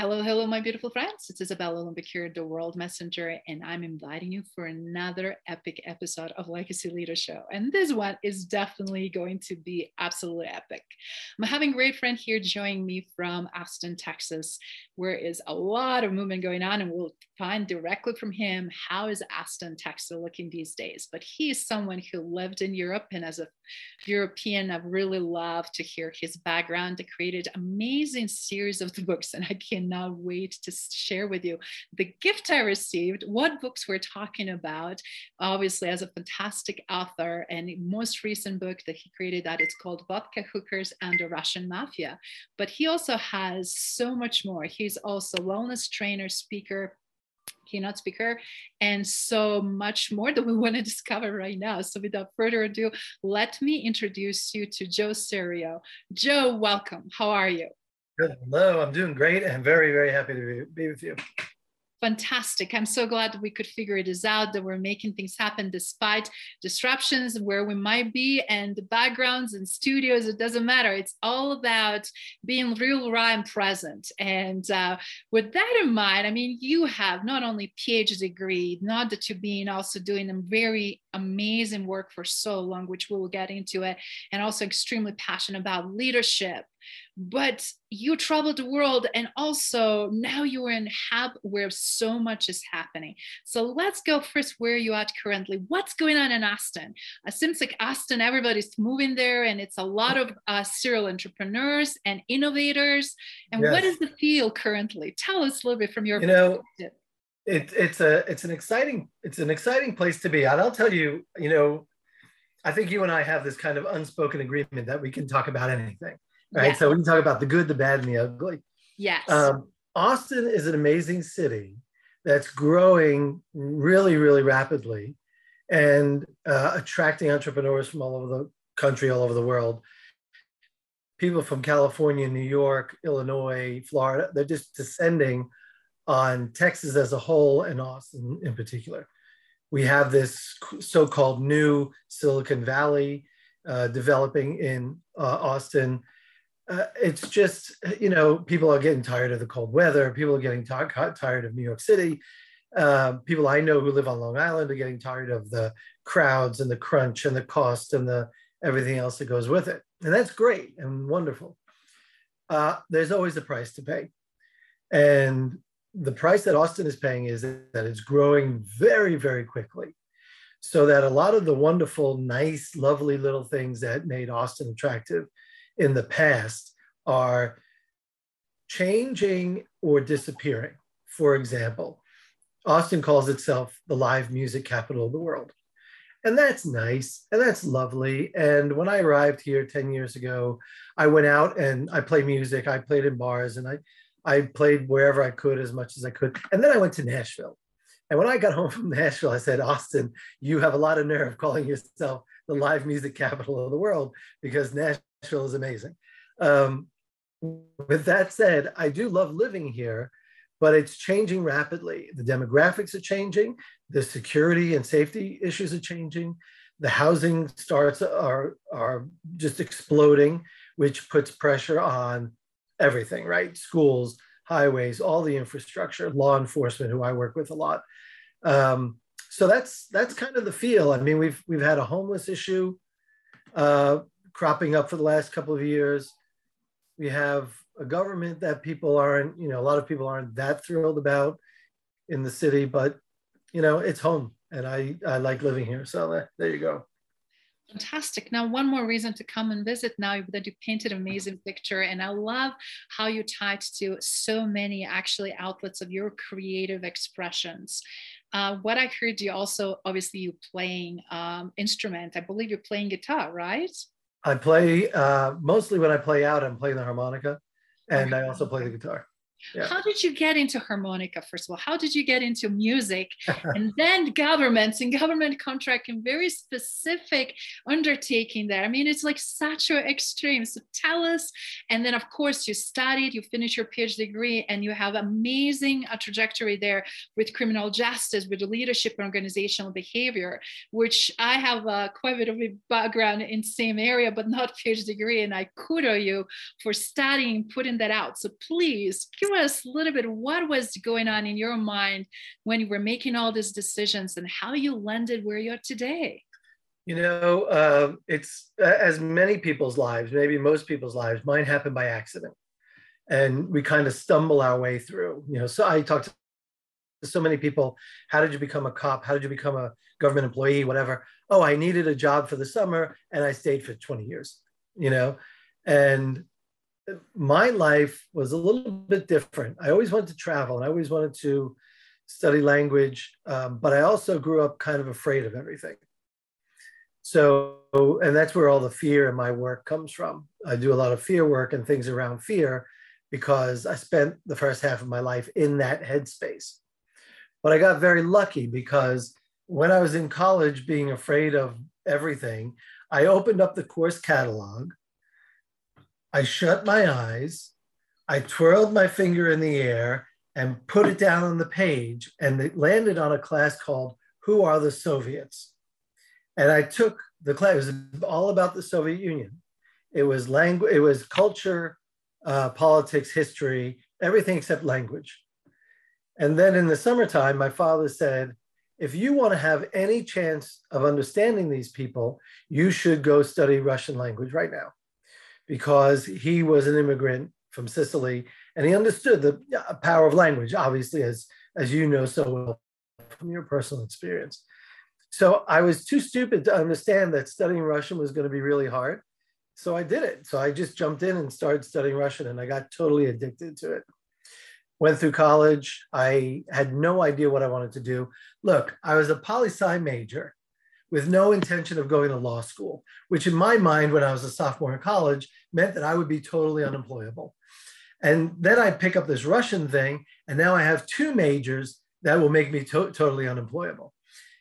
Hello, hello, my beautiful friends. It's Isabella here, the World Messenger, and I'm inviting you for another epic episode of Legacy Leader Show. And this one is definitely going to be absolutely epic. I'm having a great friend here joining me from Austin, Texas, where is a lot of movement going on, and we'll find directly from him how is Austin, Texas looking these days. But he is someone who lived in Europe, and as a European, I've really loved to hear his background. He created amazing series of the books, and I cannot wait to share with you the gift I received, what books we're talking about. Obviously, as a fantastic author, and most recent book that he created that it's called Vodka Hookers and the Russian Mafia. But he also has so much more. He's also wellness trainer, speaker, keynote speaker, and so much more that we want to discover right now. So, without further ado, let me introduce you to Joe Serio. Joe, welcome. How are you? Hello, I'm doing great and very, very happy to be with you fantastic. I'm so glad that we could figure this out, that we're making things happen despite disruptions where we might be and the backgrounds and studios, it doesn't matter. It's all about being real, raw, and present. And uh, with that in mind, I mean, you have not only PhD degree, not that you've been also doing a very amazing work for so long, which we will get into it, and also extremely passionate about leadership but you traveled the world and also now you're in hub where so much is happening. So let's go first where you at currently. What's going on in austin? It seems like austin everybody's moving there and it's a lot of uh, serial entrepreneurs and innovators. And yes. what is the feel currently? Tell us a little bit from your you know it, it's a it's an exciting it's an exciting place to be. And i'll tell you you know i think you and i have this kind of unspoken agreement that we can talk about anything right? So we can talk about the good, the bad, and the ugly. Yes. Um, Austin is an amazing city that's growing really, really rapidly and uh, attracting entrepreneurs from all over the country, all over the world. People from California, New York, Illinois, Florida, they're just descending on Texas as a whole and Austin in particular. We have this so called new Silicon Valley uh, developing in uh, Austin uh, it's just you know people are getting tired of the cold weather. People are getting t- tired of new york city. Uh, people i know who live on long island are getting tired of the crowds and the crunch and the cost and the everything else that goes with it. And that's great and wonderful. Uh, there's always a price to pay. And the price that austin is paying is that it's growing very very quickly. So that a lot of the wonderful nice lovely little things that made austin attractive in the past are changing or disappearing. For example, Austin calls itself the live music capital of the world. And that's nice and that's lovely. And when I arrived here 10 years ago, I went out and I played music. I played in bars and I, I played wherever I could as much as I could. And then I went to Nashville. And when I got home from Nashville, I said, Austin, you have a lot of nerve calling yourself the live music capital of the world because Nashville Nashville is amazing. Um, with that said, I do love living here, but it's changing rapidly. The demographics are changing, the security and safety issues are changing, the housing starts are, are just exploding, which puts pressure on everything, right? Schools, highways, all the infrastructure, law enforcement, who I work with a lot. Um, so that's that's kind of the feel. I mean, we've we've had a homeless issue. Uh, cropping up for the last couple of years. We have a government that people aren't, you know, a lot of people aren't that thrilled about in the city, but you know, it's home and I, I like living here. So uh, there you go. Fantastic. Now, one more reason to come and visit now that you painted an amazing picture. And I love how you tied to so many actually outlets of your creative expressions. Uh, what I heard you also, obviously, you playing um, instrument. I believe you're playing guitar, right? I play uh, mostly when I play out, I'm playing the harmonica and I also play the guitar. Yeah. How did you get into harmonica, first of all? How did you get into music and then governments and government contract and very specific undertaking there? I mean, it's like such an extreme. So tell us. And then, of course, you studied, you finished your PhD degree, and you have amazing a uh, trajectory there with criminal justice, with leadership and organizational behavior, which I have uh, quite a bit of a background in same area, but not PhD degree. And I kudo you for studying, putting that out. So please us a little bit what was going on in your mind when you were making all these decisions and how you landed where you're today? You know uh, it's as many people's lives maybe most people's lives mine happened by accident. And we kind of stumble our way through you know so i talked to so many people how did you become a cop? How did you become a government employee whatever? Oh i needed a job for the summer and i stayed for 20 years you know? And my life was a little bit different. I always wanted to travel and I always wanted to study language, um, but I also grew up kind of afraid of everything. So, and that's where all the fear in my work comes from. I do a lot of fear work and things around fear because I spent the first half of my life in that headspace. But I got very lucky because when I was in college, being afraid of everything, I opened up the course catalog I shut my eyes, I twirled my finger in the air and put it down on the page, and it landed on a class called Who Are the Soviets? And I took the class, it was all about the Soviet Union. It was language, it was culture, uh, politics, history, everything except language. And then in the summertime, my father said, if you want to have any chance of understanding these people, you should go study Russian language right now because he was an immigrant from Sicily and he understood the uh, power of language, obviously, as, as you know so well from your personal experience. So I was too stupid to understand that studying Russian was going to be really hard. So I did it. So I just jumped in and started studying Russian and I got totally addicted to it. Went through college. I had no idea what I wanted to do. Look, I was a poli sci major with no intention of going to law school, which in my mind, when I was a sophomore in college, meant that I would be totally unemployable. And then I pick up this Russian thing, and now I have two majors that will make me to- totally unemployable.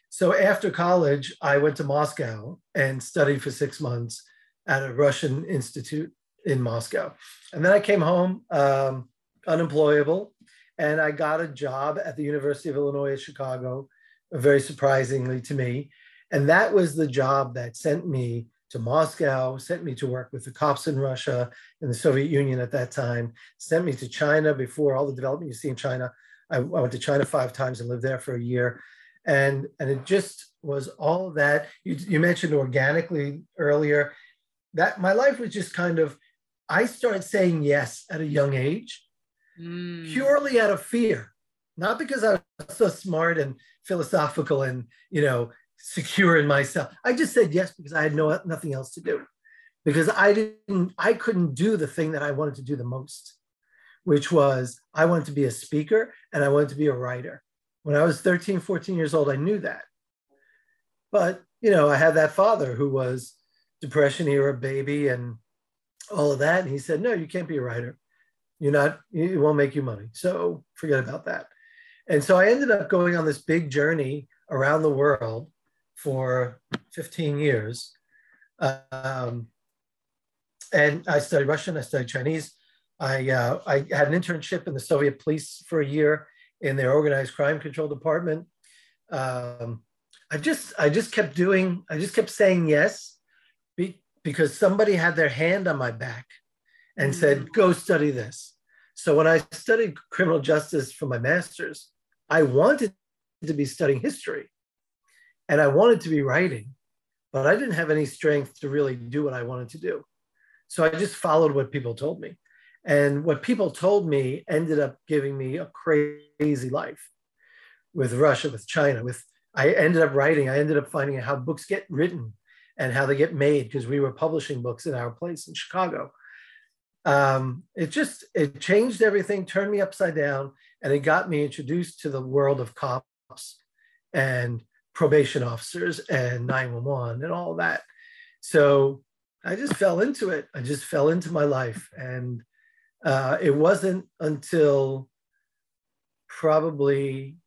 So after college, I went to Moscow and studied for six months at a Russian institute in Moscow. And then I came home um, unemployable, and I got a job at the University of Illinois at Chicago, very surprisingly to me, and that was the job that sent me to Moscow, sent me to work with the cops in Russia and the Soviet Union at that time, sent me to China before all the development you see in China. I, I went to China five times and lived there for a year. And, and it just was all that. You, you mentioned organically earlier that my life was just kind of, I started saying yes at a young age, mm. purely out of fear, not because I was so smart and philosophical and, you know, secure in myself. I just said yes because I had no nothing else to do. Because I didn't, I couldn't do the thing that I wanted to do the most, which was I wanted to be a speaker and I wanted to be a writer. When I was 13, 14 years old, I knew that. But, you know, I had that father who was depression era baby and all of that. And he said, no, you can't be a writer. You're not, it won't make you money. So forget about that. And so I ended up going on this big journey around the world for 15 years. Um, and I studied Russian, I studied Chinese. I, uh, I had an internship in the Soviet police for a year in their organized crime control department. Um, I just, I just kept doing, I just kept saying yes be, because somebody had their hand on my back and mm-hmm. said, go study this. So when I studied criminal justice for my master's, I wanted to be studying history and I wanted to be writing, but I didn't have any strength to really do what I wanted to do. So I just followed what people told me. And what people told me ended up giving me a crazy life with Russia, with China, with I ended up writing, I ended up finding out how books get written and how they get made because we were publishing books in our place in Chicago. Um, it just it changed everything, turned me upside down, and it got me introduced to the world of cops and probation officers and 911 and all that. So I just fell into it. I just fell into my life. And uh, it wasn't until probably,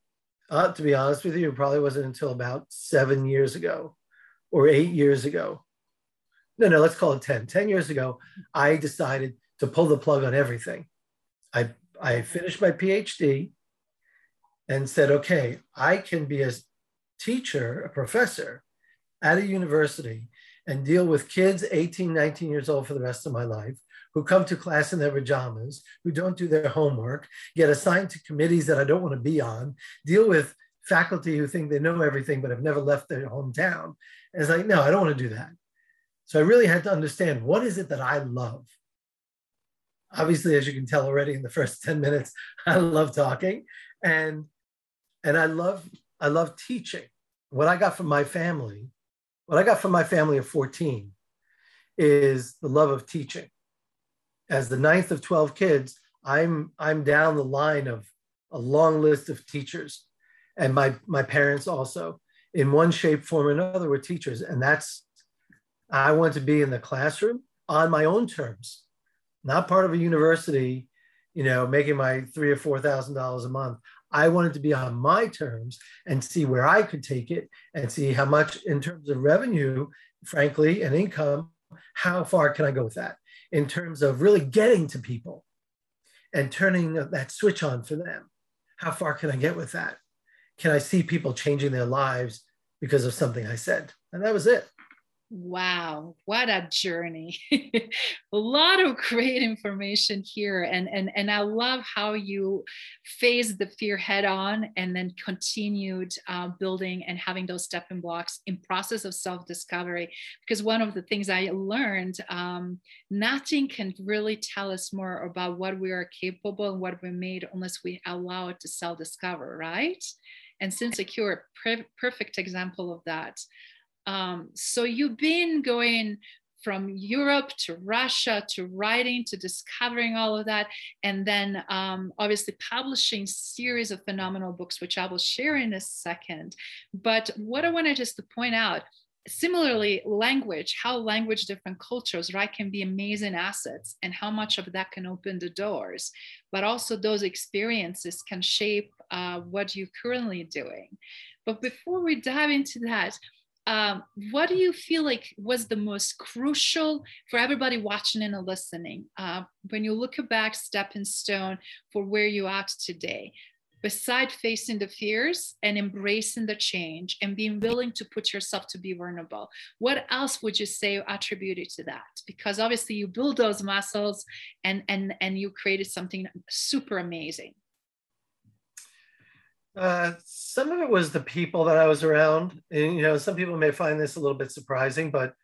uh, to be honest with you, it probably wasn't until about seven years ago or eight years ago. No, no, let's call it 10. 10 years ago, I decided to pull the plug on everything. I, I finished my PhD and said, okay, I can be a teacher, a professor at a university and deal with kids 18, 19 years old for the rest of my life who come to class in their pajamas, who don't do their homework, get assigned to committees that I don't want to be on, deal with faculty who think they know everything but have never left their hometown. And it's like, no, I don't want to do that. So I really had to understand what is it that I love? Obviously, as you can tell already in the first 10 minutes, I love talking and and I love I love teaching. What I got from my family, what I got from my family of 14 is the love of teaching as the ninth of 12 kids, I'm I'm down the line of a long list of teachers. And my my parents also, in one shape, form, or another, were teachers. And that's I want to be in the classroom on my own terms, not part of a university, you know, making my three or four thousand dollars a month. I wanted to be on my terms and see where I could take it and see how much in terms of revenue, frankly, and income, how far can I go with that? in terms of really getting to people and turning that switch on for them. How far can I get with that? Can I see people changing their lives because of something I said? And that was it. Wow, what a journey. a lot of great information here. And, and, and I love how you faced the fear head on and then continued uh, building and having those stepping blocks in process of self-discovery. Because one of the things I learned, um, nothing can really tell us more about what we are capable and what we're made unless we allow it to self-discover, right? And Sin Secure, perfect example of that. Um, so you've been going from Europe to Russia to writing to discovering all of that, and then um, obviously publishing series of phenomenal books, which I will share in a second. But what I wanted just to point out similarly language how language different cultures right can be amazing assets and how much of that can open the doors but also those experiences can shape uh, what you're currently doing but before we dive into that um, what do you feel like was the most crucial for everybody watching and listening uh, when you look back stepping stone for where you are today beside facing the fears and embracing the change and being willing to put yourself to be vulnerable? What else would you say attributed to that? Because obviously you build those muscles and and and you created something super amazing uh, some of it was the people that I was around. And, you know, some people may find this a little bit surprising, but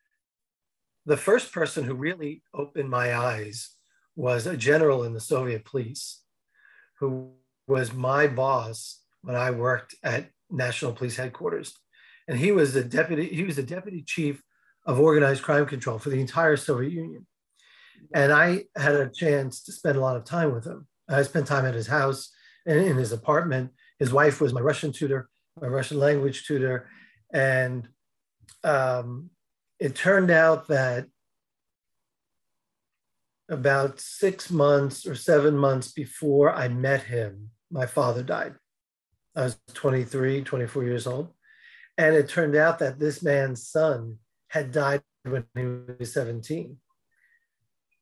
the first person who really opened my eyes was a general in the Soviet police who was my boss when I worked at National Police Headquarters. And he was the deputy, he was the deputy chief of organized crime control for the entire Soviet Union. And I had a chance to spend a lot of time with him. I spent time at his house and in his apartment his wife was my Russian tutor, my Russian language tutor. And um, it turned out that about six months or seven months before I met him, my father died. I was 23, 24 years old. And it turned out that this man's son had died when he was 17.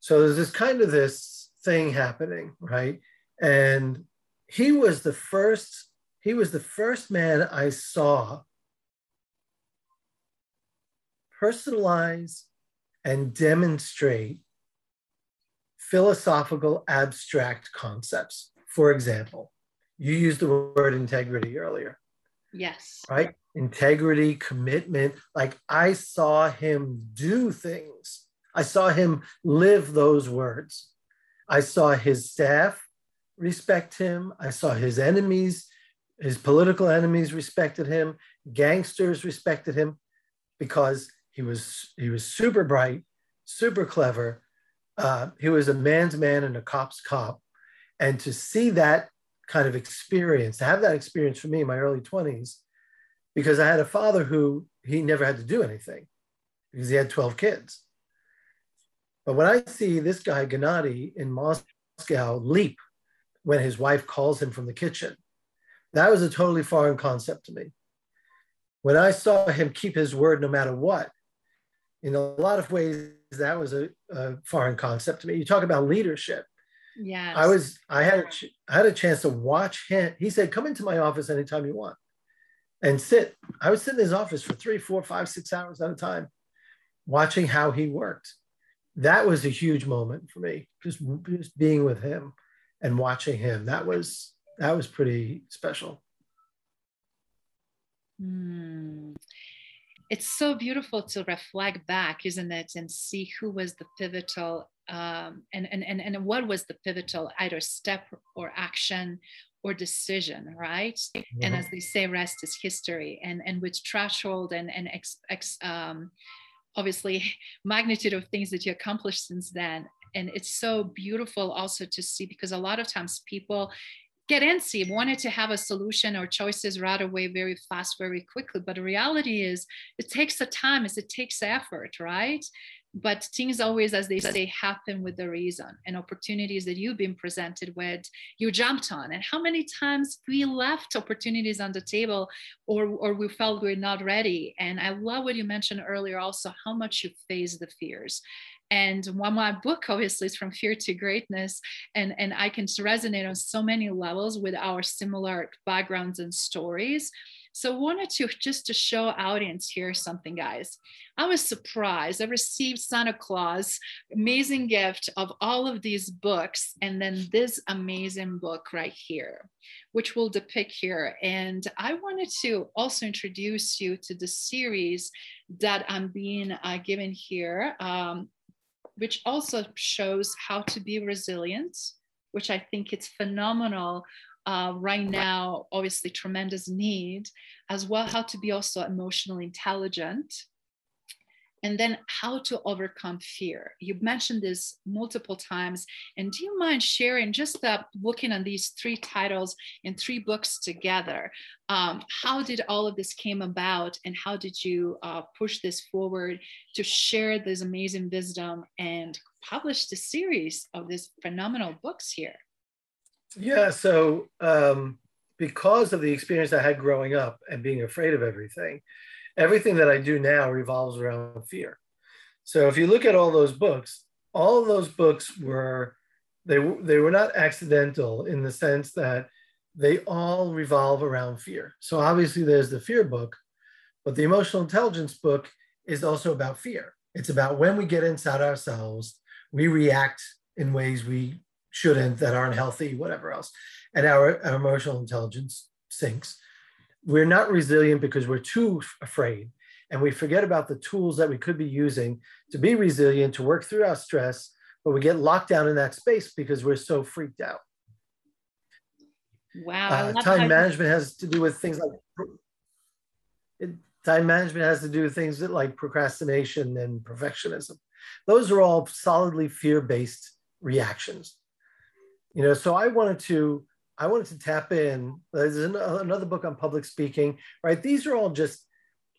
So there's this kind of this thing happening, right? And he was the first he was the first man I saw personalize and demonstrate philosophical abstract concepts. For example, you used the word integrity earlier. Yes. Right? Integrity, commitment. Like I saw him do things. I saw him live those words. I saw his staff respect him. I saw his enemies, his political enemies respected him. Gangsters respected him because he was he was super bright, super clever. Uh, he was a man's man and a cop's cop. And to see that kind of experience, to have that experience for me in my early 20s, because I had a father who he never had to do anything because he had 12 kids. But when I see this guy, Gennady, in Moscow leap when his wife calls him from the kitchen, that was a totally foreign concept to me. When I saw him keep his word no matter what, in a lot of ways, that was a, a foreign concept to me. You talk about leadership. Yeah. I was, I had, a I had a chance to watch him. He said, come into my office anytime you want and sit. I would sit in his office for three, four, five, six hours at a time, watching how he worked. That was a huge moment for me, just, just being with him and watching him. That was that was pretty special. Mm. It's so beautiful to reflect back, isn't it, and see who was the pivotal um, and, and, and, and what was the pivotal either step or action or decision, right? Mm-hmm. And as they say, rest is history. And, and with threshold and, and ex, ex, um, obviously magnitude of things that you accomplished since then. And it's so beautiful also to see because a lot of times people get antsy, wanted to have a solution or choices right away, very fast, very quickly. But the reality is, it takes the time, it takes effort, right? But things always, as they say, happen with the reason and opportunities that you've been presented with, you jumped on. And how many times we left opportunities on the table or, or we felt we're not ready. And I love what you mentioned earlier also, how much you face the fears and one my book obviously is from fear to greatness and and i can resonate on so many levels with our similar backgrounds and stories. So I wanted to just to show audience here something guys. I was surprised. I received santa claus amazing gift of all of these books and then this amazing book right here which we'll depict here. And i wanted to also introduce you to the series that i'm being uh, given here. Um, which also shows how to be resilient, which I think it's phenomenal uh, right now, obviously tremendous need, as well how to be also emotionally intelligent and then how to overcome fear. You've mentioned this multiple times. And do you mind sharing, just uh, looking at these three titles in three books together, um, how did all of this came about and how did you uh, push this forward to share this amazing wisdom and publish the series of these phenomenal books here? Yeah, so um, because of the experience I had growing up and being afraid of everything, everything that I do now revolves around fear. So if you look at all those books, all of those books were they they were not accidental in the sense that they all revolve around fear. So obviously there's the fear book, but the emotional intelligence book is also about fear. It's about when we get inside ourselves, we react in ways we shouldn't that aren't healthy, whatever else, and our, our emotional intelligence sinks we're not resilient because we're too afraid. And we forget about the tools that we could be using to be resilient to work through our stress but we get locked down in that space because we're so freaked out. Wow uh, time management has to do with things like it, time management has to do with things like procrastination and perfectionism. Those are all solidly fear-based reactions. You know so i wanted to I wanted to tap in. There's uh, another book on public speaking, right? These are all just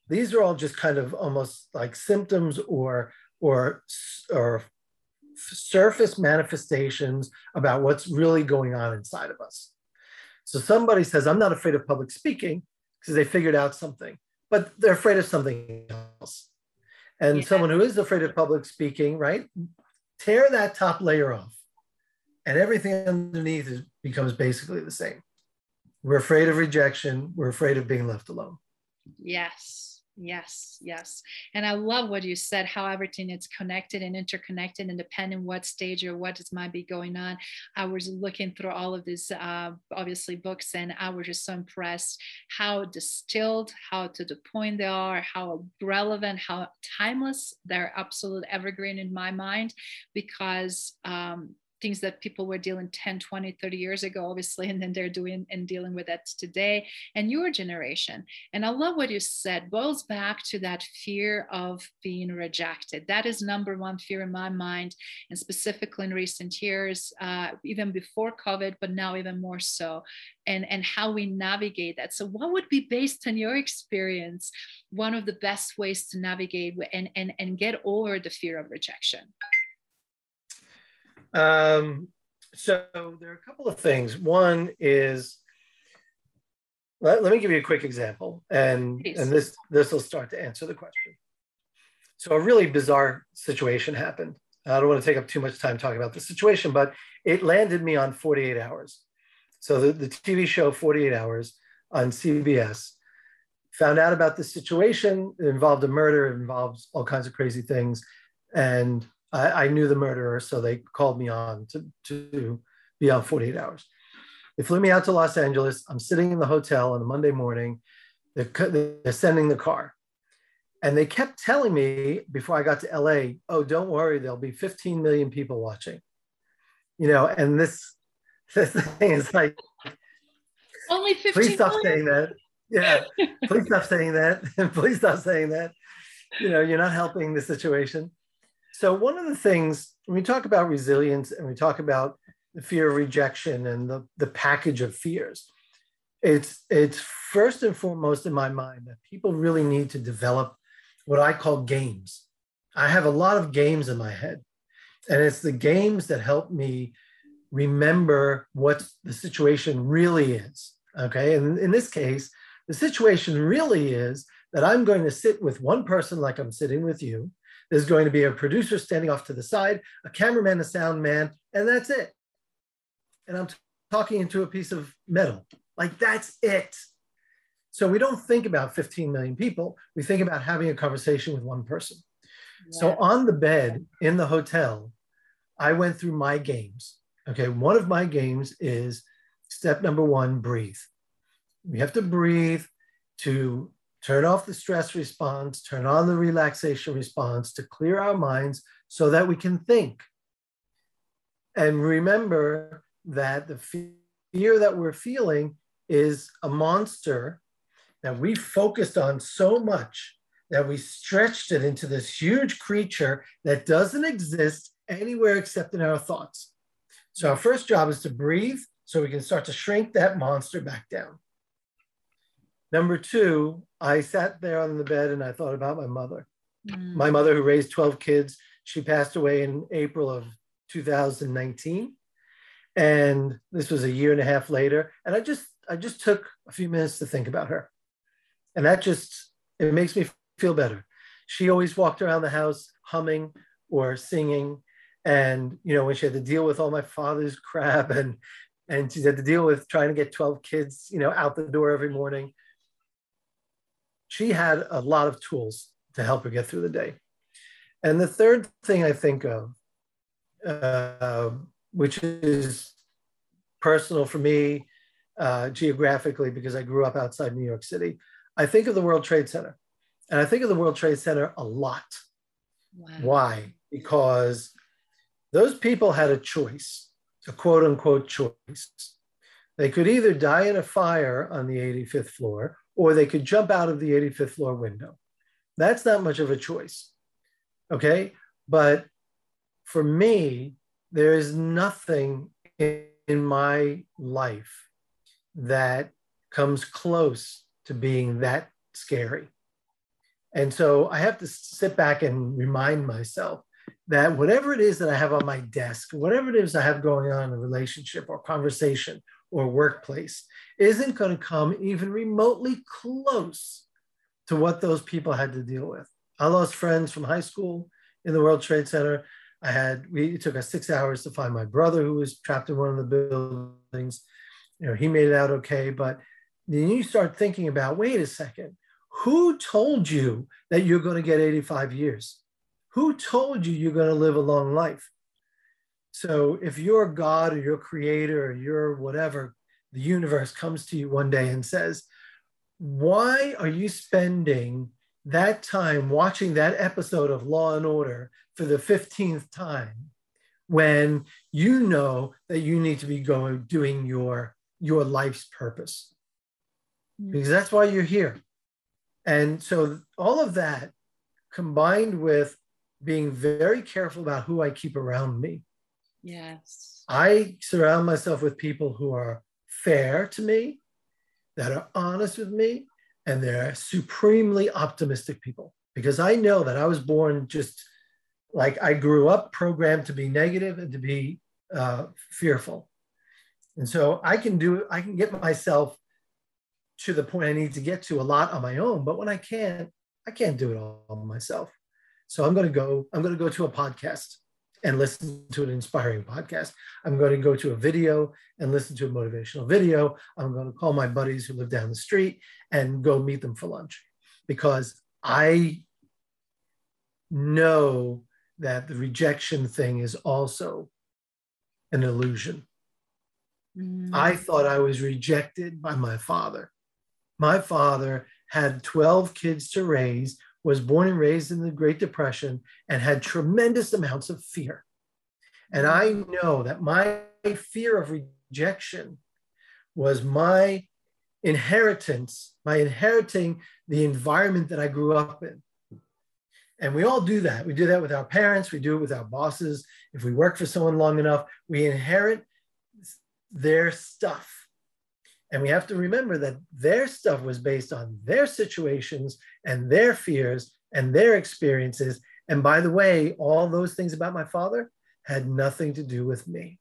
these are all just kind of almost like symptoms or or or surface manifestations about what's really going on inside of us. So somebody says, "I'm not afraid of public speaking," because they figured out something, but they're afraid of something else. And yeah. someone who is afraid of public speaking, right? Tear that top layer off and everything underneath is, becomes basically the same. We're afraid of rejection. We're afraid of being left alone. Yes, yes, yes. And I love what you said, how everything is connected and interconnected, and depending what stage or what is, might be going on. I was looking through all of these, uh, obviously, books, and I was just so impressed how distilled, how to the point they are, how relevant, how timeless. They're absolute evergreen in my mind because um, things that people were dealing 10 20 30 years ago obviously and then they're doing and dealing with that today and your generation. And i love what you said boils back to that fear of being rejected. That is number one fear in my mind and specifically in recent years uh, even before covid but now even more so and and how we navigate that. So what would be based on your experience one of the best ways to navigate and and, and get over the fear of rejection Um, so there are a couple of things. One is let, let me give you a quick example, and Please. and this this will start to answer the question. So a really bizarre situation happened. I don't want to take up too much time talking about the situation, but it landed me on 48 hours. So the, the TV show 48 Hours on CBS found out about the situation. It involved a murder, it involves all kinds of crazy things. And I, I knew the murderer, so they called me on to, to be on 48 hours. They flew me out to Los Angeles. I'm sitting in the hotel on a Monday morning. They're, they're sending the car. And they kept telling me before I got to LA, oh, don't worry, there'll be 15 million people watching. You know, and this, this thing is like, Only 15 please stop million? saying that. Yeah, please stop saying that. please stop saying that. You know, you're not helping the situation. So, one of the things when we talk about resilience and we talk about the fear of rejection and the, the package of fears, it's it's first and foremost in my mind that people really need to develop what I call games. I have a lot of games in my head, and it's the games that help me remember what the situation really is. Okay, and in this case, the situation really is that I'm going to sit with one person like I'm sitting with you. There's going to be a producer standing off to the side, a cameraman, a sound man, and that's it. And I'm t- talking into a piece of metal. Like that's it. So we don't think about 15 million people. We think about having a conversation with one person. So on the bed in the hotel, I went through my games. Okay, one of my games is step number one breathe. We have to breathe to turn off the stress response, turn on the relaxation response to clear our minds so that we can think. And remember that the fear that we're feeling is a monster that we focused on so much that we stretched it into this huge creature that doesn't exist anywhere except in our thoughts. So our first job is to breathe so we can start to shrink that monster back down. Number two, I sat there on the bed and I thought about my mother. Mm. My mother, who raised 12 kids, she passed away in April of 2019. And this was a year and a half later. And I just, I just took a few minutes to think about her. And that just, it makes me feel better. She always walked around the house humming or singing. And, you know, when she had to deal with all my father's crap and, and she had to deal with trying to get 12 kids, you know, out the door every morning, she had a lot of tools to help her get through the day. And the third thing I think of, uh, which is personal for me uh, geographically because I grew up outside New York City, I think of the World Trade Center. And I think of the World Trade Center a lot. Wow. Why? Because those people had a choice, a quote unquote choice. They could either die in a fire on the 85th floor or they could jump out of the 85th floor window. That's not much of a choice. Okay. But for me, there is nothing in, in my life that comes close to being that scary. And so I have to sit back and remind myself that whatever it is that I have on my desk, whatever it is I have going on in a relationship or conversation or workplace, isn't going to come even remotely close to what those people had to deal with. I lost friends from high school in the World Trade Center. I had, we, it took us six hours to find my brother who was trapped in one of the buildings. You know, he made it out okay. But then you start thinking about wait a second, who told you that you're going to get 85 years? Who told you you're going to live a long life? So if your God or your creator or your whatever, the universe comes to you one day and says, why are you spending that time watching that episode of Law and Order for the 15th time when you know that you need to be going doing your your life's purpose? Hmm. Because that's why you're here. And so all of that combined with being very careful about who I keep around me. Yes. I surround myself with people who are fair to me, that are honest with me, and they're supremely optimistic people because I know that I was born just like I grew up programmed to be negative and to be uh, fearful. And so I can do, I can get myself to the point I need to get to a lot on my own. But when I can't, I can't do it all myself. So I'm going to go, I'm going to go to a podcast and listen to an inspiring podcast. I'm going to go to a video and listen to a motivational video. I'm going to call my buddies who live down the street and go meet them for lunch because I know that the rejection thing is also an illusion. Mm. I thought I was rejected by my father. My father had 12 kids to raise was born and raised in the Great Depression and had tremendous amounts of fear. And I know that my fear of rejection was my inheritance, my inheriting the environment that I grew up in. And we all do that. We do that with our parents, we do it with our bosses. If we work for someone long enough, we inherit their stuff. And we have to remember that their stuff was based on their situations and their fears and their experiences. And by the way, all those things about my father had nothing to do with me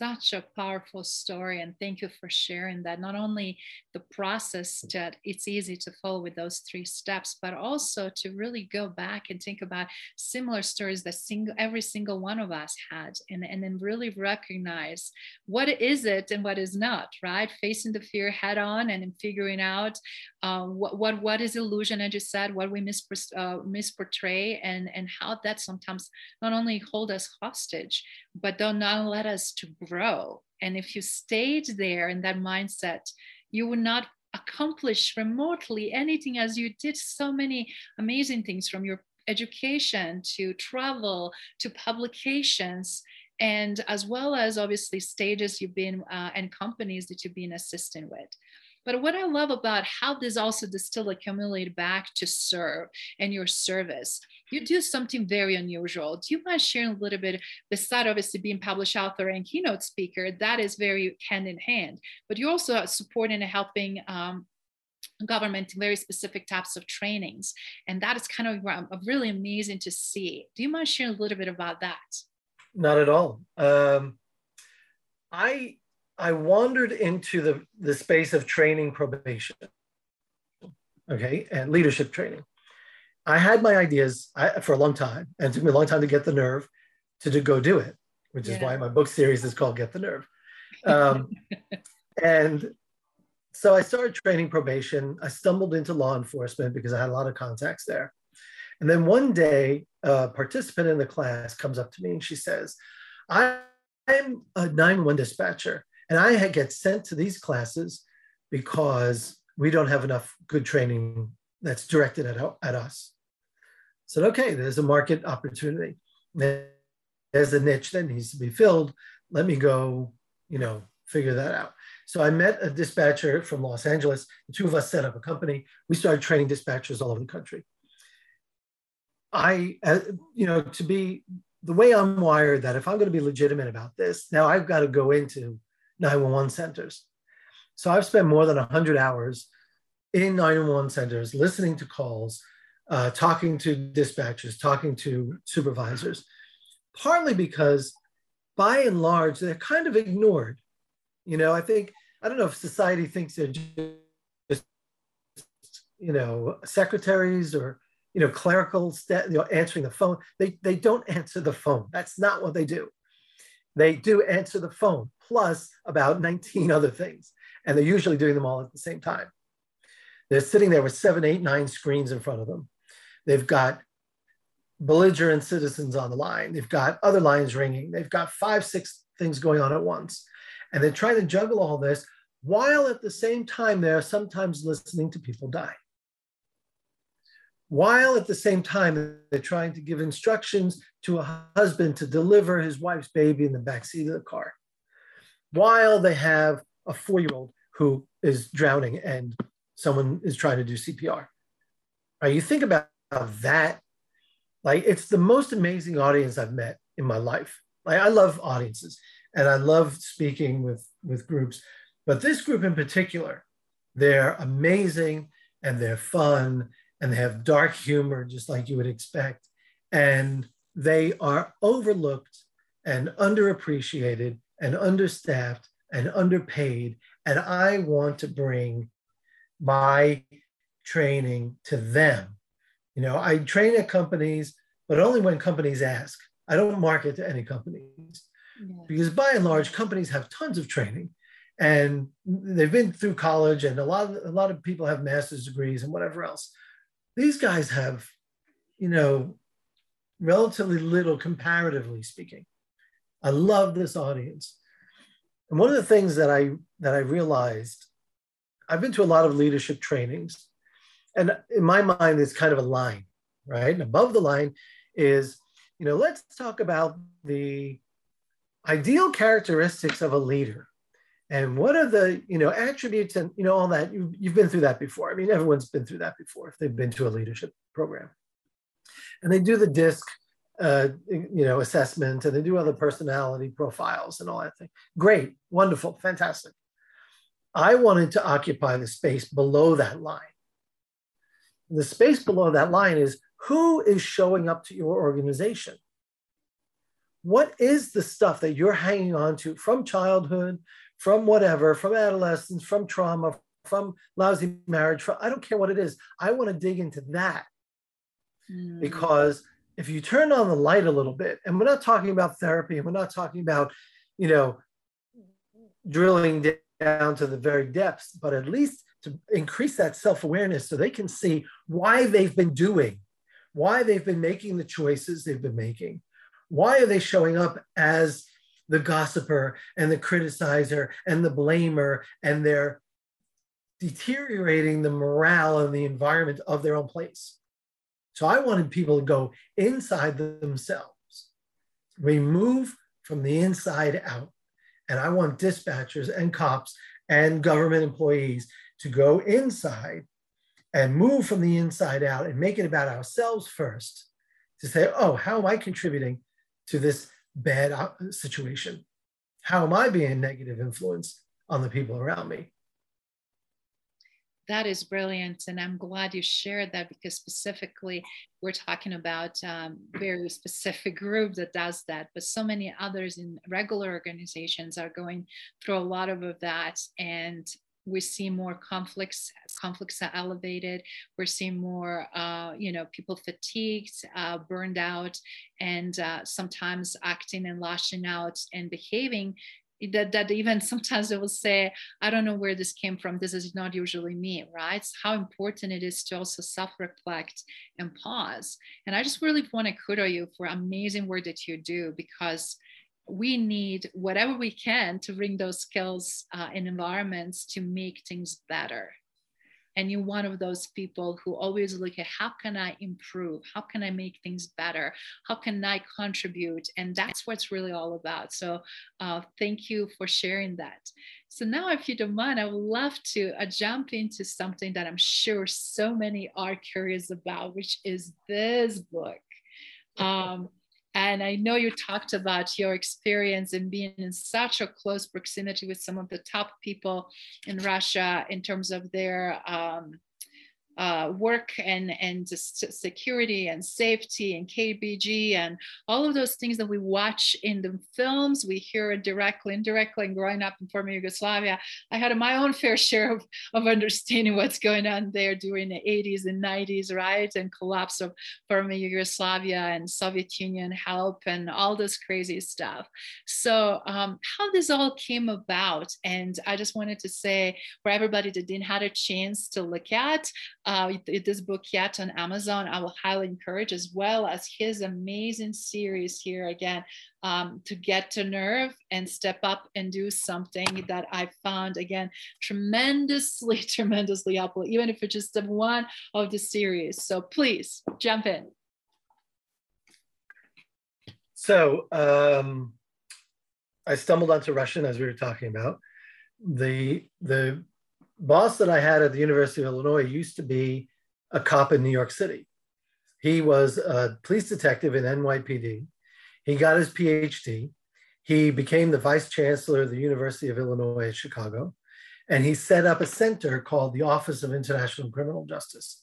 such a powerful story and thank you for sharing that. Not only the process that it's easy to follow with those three steps but also to really go back and think about similar stories that single every single one of us had and, and then really recognize what is it and what is not right? Facing the fear head on and figuring out uh, what, what what is illusion as you said what we mispor- uh, misportray and and how that sometimes not only hold us hostage but don't not let us to grow. And if you stayed there in that mindset, you would not accomplish remotely anything as you did so many amazing things from your education to travel to publications and as well as obviously stages you've been uh, and companies that you've been assisting with but what I love about how this also distill accumulate back to serve and your service, you do something very unusual. Do you mind sharing a little bit, beside obviously being published author and keynote speaker, that is very hand in hand, but you're also supporting and helping um, government very specific types of trainings. And that is kind of really amazing to see. Do you mind sharing a little bit about that? Not at all. Um, I I wandered into the, the space of training probation, okay, and leadership training. I had my ideas for a long time, and it took me a long time to get the nerve to, to go do it, which yeah. is why my book series is called Get the Nerve. Um, and so I started training probation. I stumbled into law enforcement because I had a lot of contacts there. And then one day, a participant in the class comes up to me and she says, I, I'm a 911 dispatcher and I get sent to these classes because we don't have enough good training that's directed at, at us. So, okay, there's a market opportunity. There's a niche that needs to be filled. Let me go, you know, figure that out. So I met a dispatcher from Los Angeles. The two of us set up a company. We started training dispatchers all over the country. I, uh, you know, to be the way I'm wired, that if I'm going to be legitimate about this, now I've got to go into 911 centers. So I've spent more than 100 hours in 911 centers listening to calls, uh, talking to dispatchers, talking to supervisors, partly because by and large, they're kind of ignored. You know, I think, I don't know if society thinks they're just, you know, secretaries or, you know, clerical, st- you know, answering the phone. They, they don't answer the phone. That's not what they do. They do answer the phone plus about 19 other things. And they're usually doing them all at the same time. They're sitting there with seven, eight, nine screens in front of them. They've got belligerent citizens on the line. They've got other lines ringing. They've got five, six things going on at once. And they're trying to juggle all this while at the same time they're sometimes listening to people die. While at the same time they're trying to give instructions to a husband to deliver his wife's baby in the backseat of the car while they have a four year old who is drowning and someone is trying to do CPR. Right? You think about that, like it's the most amazing audience I've met in my life. Like I love audiences and I love speaking with, with groups, but this group in particular, they're amazing and they're fun and they have dark humor, just like you would expect. And they are overlooked and underappreciated and understaffed and underpaid. And I want to bring my training to them. You know, I train at companies, but only when companies ask. I don't market to any companies yeah. because by and large, companies have tons of training and they've been through college and a lot of, a lot of people have master's degrees and whatever else. These guys have, you know, relatively little comparatively speaking. I love this audience. And one of the things that I that I realized, I've been to a lot of leadership trainings, and in my mind, it's kind of a line, right? And above the line is, you know, let's talk about the ideal characteristics of a leader. And what are the, you know, attributes and, you know, all that, you've, you've been through that before. I mean, everyone's been through that before if they've been to a leadership program. And they do the DISC uh, you know, assessment and they do other personality profiles and all that thing. Great, wonderful, fantastic. I wanted to occupy the space below that line. The space below that line is who is showing up to your organization? What is the stuff that you're hanging on to from childhood, from whatever, from adolescence, from trauma, from lousy marriage? From, I don't care what it is. I want to dig into that mm. because if you turn on the light a little bit, and we're not talking about therapy, and we're not talking about, you know, drilling down to the very depths, but at least to increase that self awareness so they can see why they've been doing, why they've been making the choices they've been making. Why are they showing up as the gossiper and the criticizer and the blamer, and they're deteriorating the morale and the environment of their own place? So I wanted people to go inside themselves, remove from the inside out. And I want dispatchers and cops and government employees to go inside and move from the inside out and make it about ourselves first to say, oh, how am I contributing to this bad uh, situation? How am I being a negative influence on the people around me? that is brilliant and i'm glad you shared that because specifically we're talking about um, very specific group that does that but so many others in regular organizations are going through a lot of that and we see more conflicts conflicts are elevated we're seeing more uh, you know people fatigued uh, burned out and uh, sometimes acting and lashing out and behaving that, that even sometimes they will say, I don't know where this came from. This is not usually me, right? How important it is to also self reflect and pause. And I just really want to kudo you for amazing work that you do because we need whatever we can to bring those skills uh, in environments to make things better. And you're one of those people who always look at how can i improve? How can i make things better? How can i contribute? And that's what's really all about. So uh, thank you for sharing that. So now if you don't mind i would love to uh, jump into something that i'm sure so many are curious about which is this book. Um, and I know you talked about your experience in being in such a close proximity with some of the top people in Russia in terms of their um, uh, work and and security and safety and KBG and all of those things that we watch in the films, we hear it directly, indirectly. And growing up in former Yugoslavia, I had my own fair share of, of understanding what's going on there during the 80s and 90s, right? And collapse of former Yugoslavia and Soviet Union help and all this crazy stuff. So um, how this all came about, and I just wanted to say for everybody that didn't have a chance to look at uh, this book yet on Amazon, I will highly encourage, as well as his amazing series here again, um, to get to nerve and step up and do something that I found again tremendously, tremendously helpful, even if it's just the one of the series. So please jump in. So um, I stumbled onto Russian as we were talking about. The the boss that I had at the University of Illinois used to be a cop in New York City. He was a police detective in NYPD. He got his PhD. He became the vice chancellor of the University of Illinois at Chicago. And he set up a center called the Office of International Criminal Justice.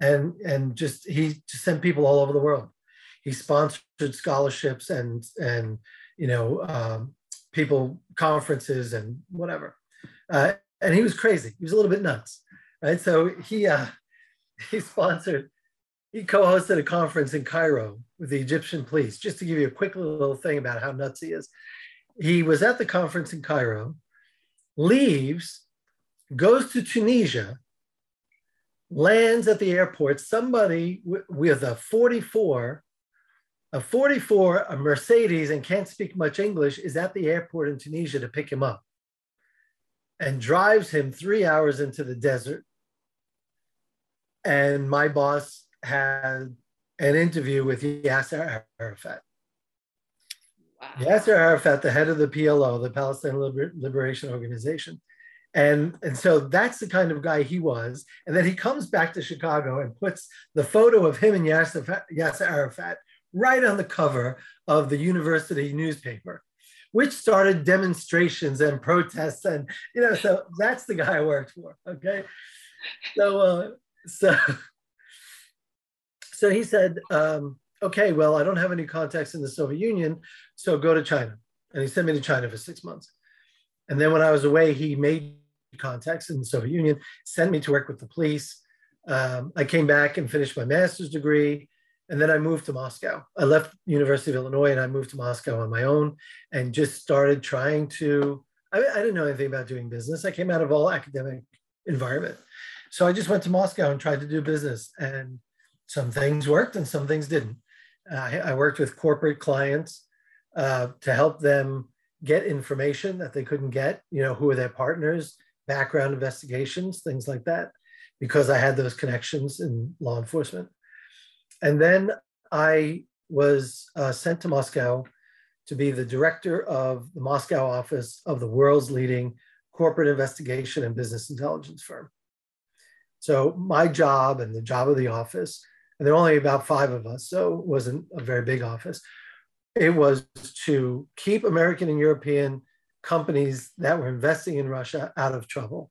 And, and just he just sent people all over the world. he sponsored scholarships and and you know um, people conferences and whatever. Uh, and he was crazy. He was a little bit nuts, right? So he uh, he sponsored, he co-hosted a conference in Cairo with the Egyptian police. Just to give you a quick little thing about how nuts he is, he was at the conference in Cairo, leaves, goes to Tunisia, lands at the airport. Somebody with a 44 a 44, a Mercedes, and can't speak much English, is at the airport in Tunisia to pick him up and drives him three hours into the desert. And my boss had an interview with Yasser Arafat. Wow. Yasser Arafat, the head of the PLO, the Palestine Liber- Liberation Organization. And, and so that's the kind of guy he was. And then he comes back to Chicago and puts the photo of him and Yasser, Yasser Arafat right on the cover of the university newspaper, which started demonstrations and protests. And, you know, so that's the guy I worked for. Okay. So, uh, so, so he said, um, okay, well, I don't have any contacts in the Soviet Union, so go to China. And he sent me to China for six months. And then when I was away, he made contacts in the Soviet Union, sent me to work with the police. Um, I came back and finished my master's degree. And then I moved to Moscow. I left University of Illinois and I moved to Moscow on my own and just started trying to. I, I didn't know anything about doing business. I came out of all academic environment, so I just went to Moscow and tried to do business. And some things worked and some things didn't. I, I worked with corporate clients uh, to help them get information that they couldn't get. You know, who are their partners, background investigations, things like that, because I had those connections in law enforcement. And then I was uh, sent to Moscow to be the director of the Moscow office of the world's leading corporate investigation and business intelligence firm. So my job and the job of the office, and there are only about five of us, so it wasn't a very big office. It was to keep American and European companies that were investing in Russia out of trouble.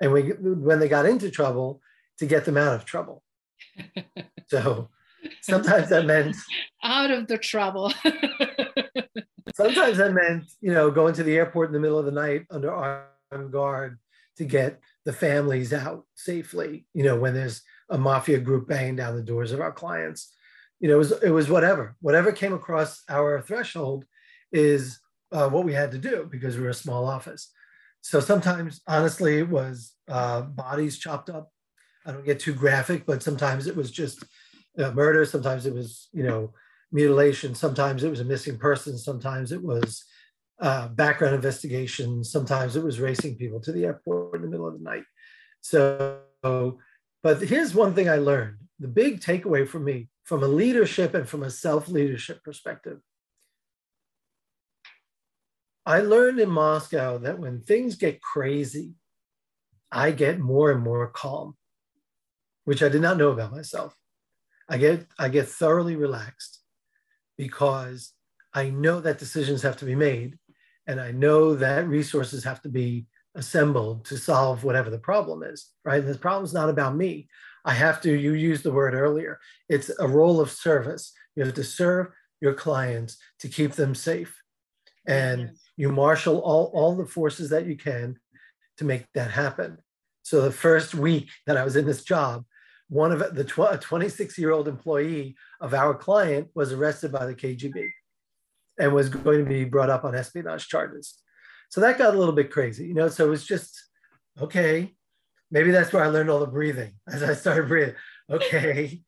And we, when they got into trouble, to get them out of trouble. so sometimes that meant out of the trouble. sometimes that meant, you know, going to the airport in the middle of the night under armed guard to get the families out safely, you know, when there's a mafia group banging down the doors of our clients. You know, it was, it was whatever, whatever came across our threshold is uh, what we had to do because we were a small office. So sometimes, honestly, it was uh, bodies chopped up. I don't get too graphic, but sometimes it was just uh, murder. Sometimes it was, you know, mutilation. Sometimes it was a missing person. Sometimes it was uh, background investigation. Sometimes it was racing people to the airport in the middle of the night. So, but here's one thing I learned: the big takeaway for me, from a leadership and from a self-leadership perspective. I learned in Moscow that when things get crazy, I get more and more calm, which I did not know about myself. I get I get thoroughly relaxed because I know that decisions have to be made and I know that resources have to be assembled to solve whatever the problem is, right? And the problem's not about me. I have to, you used the word earlier, it's a role of service. You have to serve your clients to keep them safe. And you marshal all, all the forces that you can to make that happen. So the first week that I was in this job, one of the 26 year old employee of our client was arrested by the KGB and was going to be brought up on espionage charges. So that got a little bit crazy, you know. So it was just okay. Maybe that's where I learned all the breathing as I started breathing. Okay,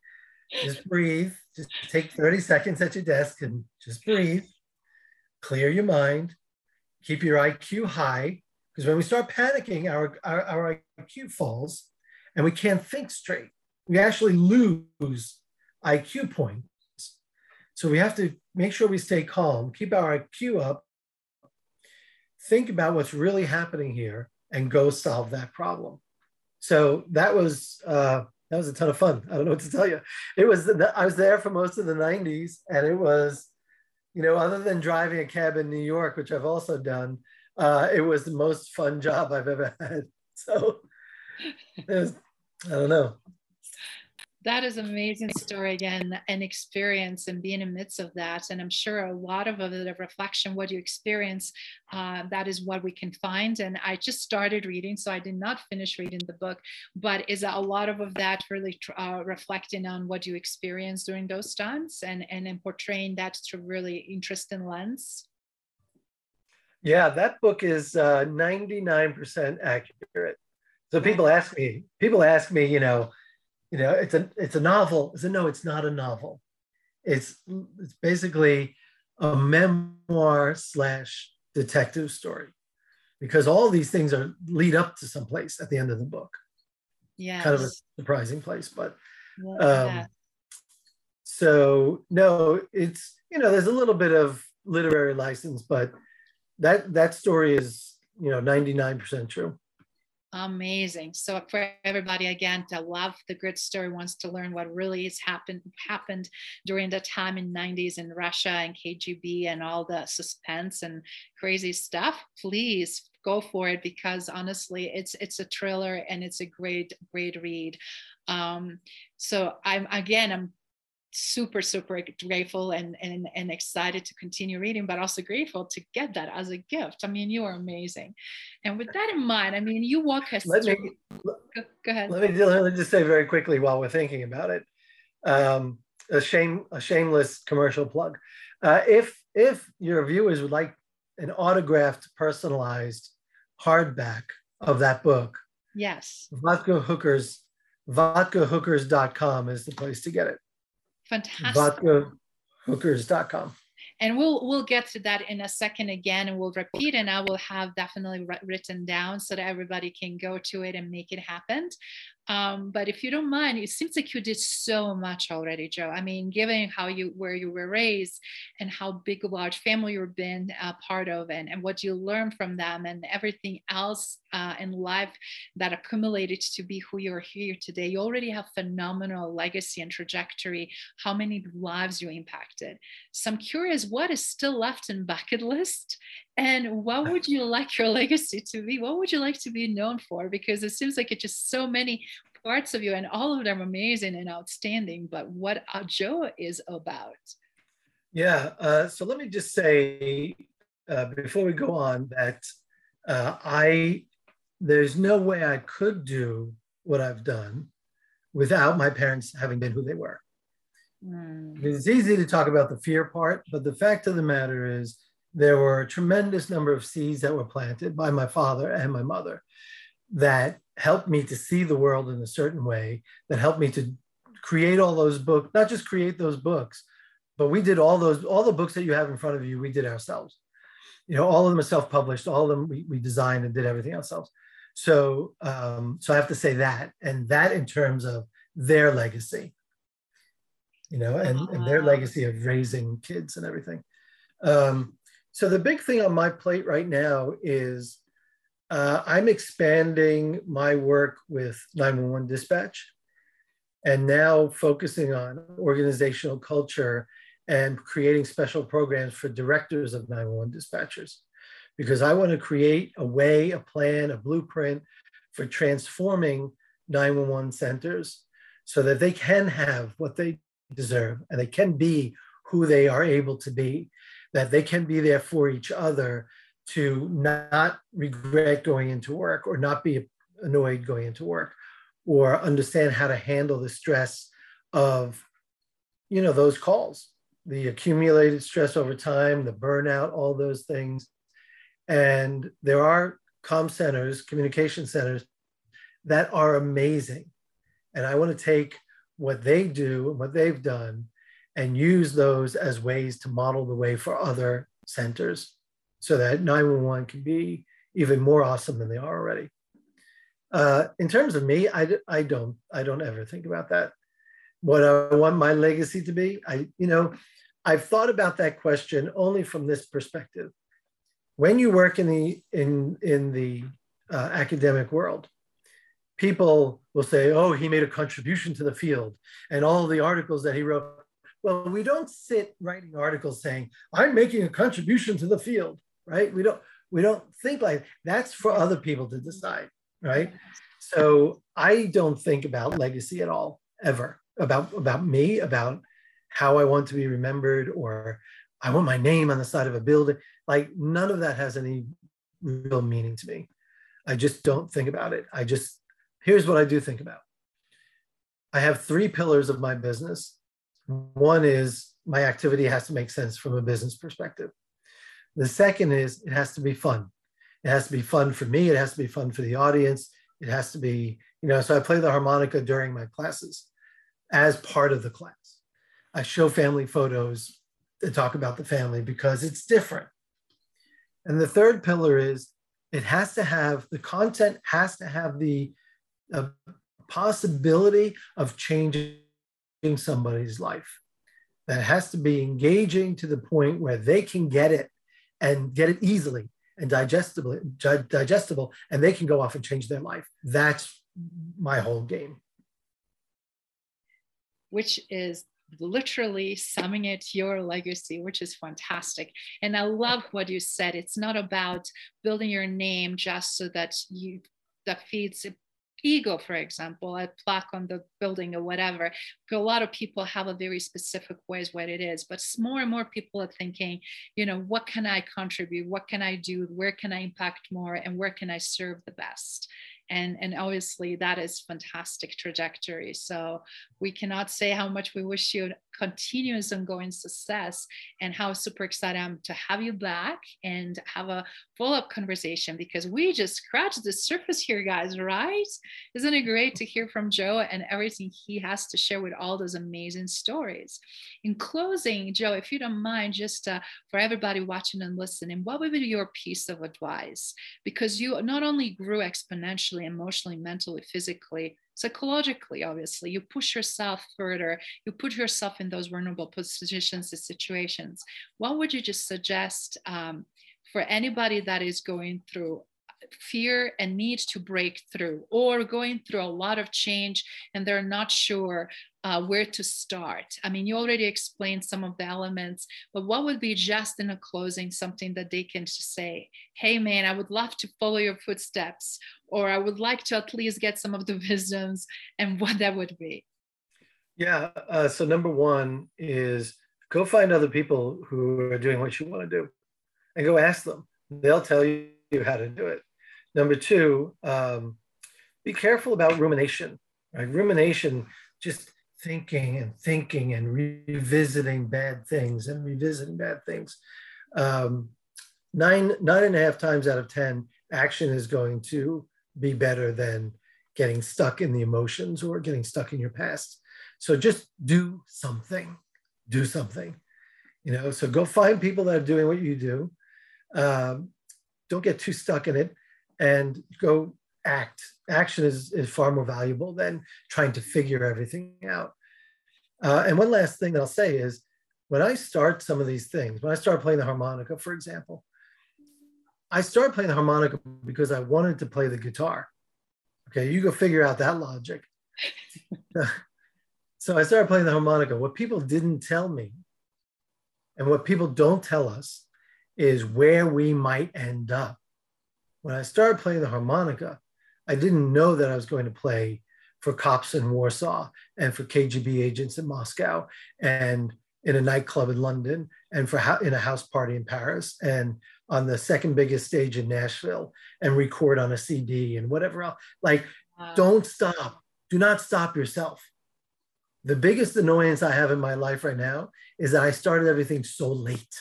just breathe. Just take 30 seconds at your desk and just breathe. Clear your mind. Keep your IQ high because when we start panicking, our, our, our IQ falls and we can't think straight we actually lose IQ points. So we have to make sure we stay calm, keep our IQ up, think about what's really happening here, and go solve that problem. So that was uh, that was a ton of fun. I don't know what to tell you. It was I was there for most of the '90s, and it was, you know, other than driving a cab in New York, which I've also done, uh, it was the most fun job I've ever had. So, was, I don't know. That is amazing story again and experience and being in the midst of that. And i'm sure a lot of the reflection what you experience uh, that is what we can find. And i just started reading so i did not finish reading the book but is a lot of, of that really uh, reflecting on what you experience during those times and and in portraying that through really interesting lens? Yeah that book is uh, 99% accurate. So people ask me people ask me you know you know it's a it's a novel. I said no it's not a novel. It's it's basically a memoir slash detective story because all these things are lead up to some place at the end of the book. Yeah kind of a surprising place but um, so no it's you know there's a little bit of literary license but that that story is you know 99% true Amazing. So for everybody again to love the grit story, wants to learn what really has happened happened during the time in 90s in Russia and KGB and all the suspense and crazy stuff, please go for it because honestly it's it's a thriller and it's a great great read um, so i'm again i'm super super grateful and, and and excited to continue reading but also grateful to get that as a gift. I mean you are amazing. And with that in mind i mean you walk us let through me, go, go, ahead. let me, let me just say very quickly while we're thinking about it um, a shame a shameless commercial plug. Uh, if if your viewers would like an autographed personalized hardback of that book yes. vodka hookers vodkahookers.com is the place to get it Fantastic. Vodkahookers.com. And we'll we'll get to that in a second again, and we'll repeat, and I will have definitely written down so that everybody can go to it and make it happen. Um, but if you don't mind, it seems like you did so much already, Joe. I mean, given how you where you were raised and how big a large family you've been a part of, and, and what you learned from them, and everything else uh, in life that accumulated to be who you're here today, you already have phenomenal legacy and trajectory. How many lives you impacted? So I'm curious, what is still left in bucket list, and what would you like your legacy to be? What would you like to be known for? Because it seems like it's just so many parts of you, and all of them amazing and outstanding. But what Joe is about? Yeah. Uh, so let me just say uh, before we go on that uh, I there's no way I could do what I've done without my parents having been who they were. Mm. It's easy to talk about the fear part, but the fact of the matter is there were a tremendous number of seeds that were planted by my father and my mother that helped me to see the world in a certain way, that helped me to create all those books, not just create those books, but we did all those, all the books that you have in front of you, we did ourselves. You know, all of them are self-published, all of them we, we designed and did everything ourselves. So, um, so I have to say that, and that in terms of their legacy, you know, and, and their legacy of raising kids and everything. Um, so the big thing on my plate right now is uh, I'm expanding my work with 911 dispatch and now focusing on organizational culture and creating special programs for directors of 911 dispatchers because I want to create a way, a plan, a blueprint for transforming 911 centers so that they can have what they deserve and they can be who they are able to be that they can be there for each other to not regret going into work or not be annoyed going into work or understand how to handle the stress of you know those calls the accumulated stress over time the burnout all those things. And there are com centers communication centers that are amazing. And i want to take what they do and what they've done and use those as ways to model the way for other centers so that 911 can be even more awesome than they are already. Uh, in terms of me, I, I don't I don't ever think about that. What I want my legacy to be, I you know, I've thought about that question only from this perspective. When you work in the in in the uh, academic world, people will say, "Oh, he made a contribution to the field," and all the articles that he wrote well, we don't sit writing articles saying, I'm making a contribution to the field, right? We don't, we don't think like that's for other people to decide, right? So I don't think about legacy at all, ever. about about me, about how I want to be remembered, or I want my name on the side of a building. Like none of that has any real meaning to me. I just don't think about it. I just here's what I do think about. I have three pillars of my business. One is my activity has to make sense from a business perspective. The second is it has to be fun. It has to be fun for me. It has to be fun for the audience. It has to be, you know, so I play the harmonica during my classes as part of the class. I show family photos to talk about the family because it's different. And the third pillar is it has to have the content has to have the uh, possibility of changing somebody's life. That has to be engaging to the point where they can get it and get it easily and digestible, digestible, and they can go off and change their life. That's my whole game. Which is literally summing it your legacy, which is fantastic. And I love what you said. It's not about building your name just so that you that feeds ego, for example, a plaque on the building or whatever. A lot of people have a very specific ways what it is, but more and more people are thinking, you know, what can I contribute? What can I do? Where can I impact more? And where can I serve the best? and and obviously that is fantastic trajectory so we cannot say how much we wish you continuous ongoing success and how super excited i'm to have you back and have a follow-up conversation because we just scratched the surface here guys right? Isn't it great to hear from joe and everything he has to share with all those amazing stories? In closing joe if you don't mind just uh, for everybody watching and listening what would be your piece of advice? Because you not only grew exponentially emotionally, mentally, physically, psychologically, obviously. You push yourself further, you put yourself in those vulnerable positions and situations. What would you just suggest um, for anybody that is going through fear and need to break through or going through a lot of change and they're not sure uh, where to start. I mean you already explained some of the elements but what would be just in a closing something that they can say hey man i would love to follow your footsteps or i would like to at least get some of the wisdoms and what that would be? Yeah uh, so number one is go find other people who are doing what you want to do and go ask them. They'll tell you how to do it Number two, um, be careful about rumination. Right? Rumination, just thinking and thinking and revisiting bad things and revisiting bad things. Um, nine nine and a half times out of ten, action is going to be better than getting stuck in the emotions or getting stuck in your past. So just do something. Do something. You know, so go find people that are doing what you do. Um, don't get too stuck in it and go act. Action is, is far more valuable than trying to figure everything out. Uh, and one last thing that I'll say is when I start some of these things, when I start playing the harmonica, for example, I started playing the harmonica because I wanted to play the guitar. Okay, you go figure out that logic. so I started playing the harmonica. What people didn't tell me and what people don't tell us is where we might end up when I started playing the harmonica, I didn't know that I was going to play for cops in Warsaw and for KGB agents in Moscow and in a nightclub in London and for in a house party in Paris and on the second biggest stage in Nashville and record on a CD and whatever else. Like, wow. don't stop. Do not stop yourself. The biggest annoyance I have in my life right now is that I started everything so late.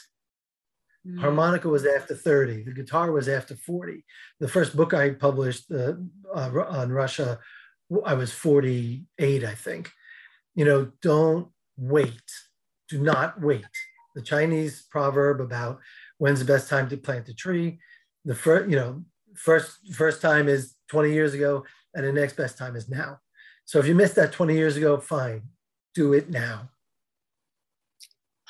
Mm. Harmonica was after 30. The guitar was after 40. The first book I published uh, uh, on Russia, I was 48, I think. You know, don't wait. Do not wait. The Chinese proverb about when's the best time to plant a tree. The first, you know, first first time is 20 years ago, and the next best time is now. So if you missed that 20 years ago, fine, do it now.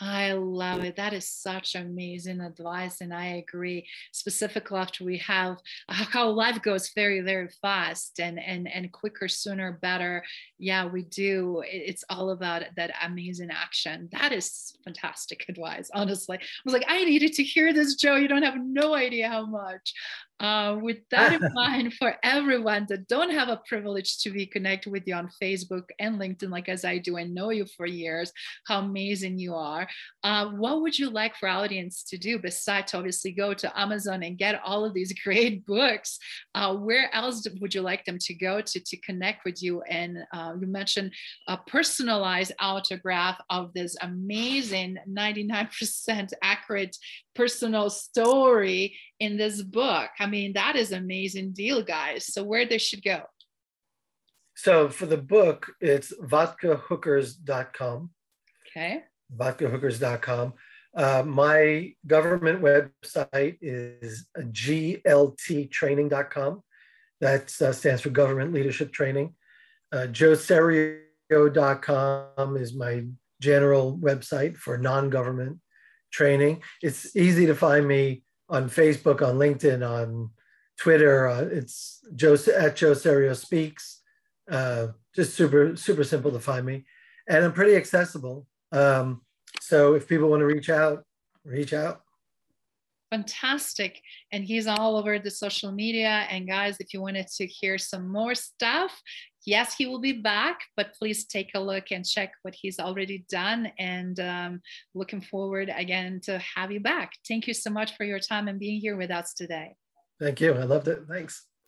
I love it. That is such amazing advice. And I agree, specifically after we have how life goes very, very fast and and and quicker, sooner, better. Yeah, we do. It's all about that amazing action. That is fantastic advice. Honestly. I was like, I needed to hear this, Joe. You don't have no idea how much. Uh, with that in mind, for everyone that don't have a privilege to be connected with you on Facebook and LinkedIn, like as I do and know you for years, how amazing you are. Uh, what would you like for audience to do besides obviously go to Amazon and get all of these great books? Uh, where else would you like them to go to to connect with you? And uh, you mentioned a personalized autograph of this amazing 99% accurate personal story in this book. I mean, that is amazing deal, guys. So where they should go? So for the book, it's vodkahookers.com. Okay. Vodkahookers.com. Uh, my government website is glttraining.com. That uh, stands for Government Leadership Training. Uh, joeserio.com is my general website for non-government training. It's easy to find me on Facebook, on LinkedIn, on Twitter. Uh, it's Joe at Joe Serio Speaks. Uh, just super super simple to find me, and I'm pretty accessible. Um, so if people want to reach out, reach out. Fantastic. And he's all over the social media. And guys, if you wanted to hear some more stuff, yes, he will be back, but please take a look and check what he's already done. And um, looking forward again to have you back. Thank you so much for your time and being here with us today. Thank you. I loved it. Thanks.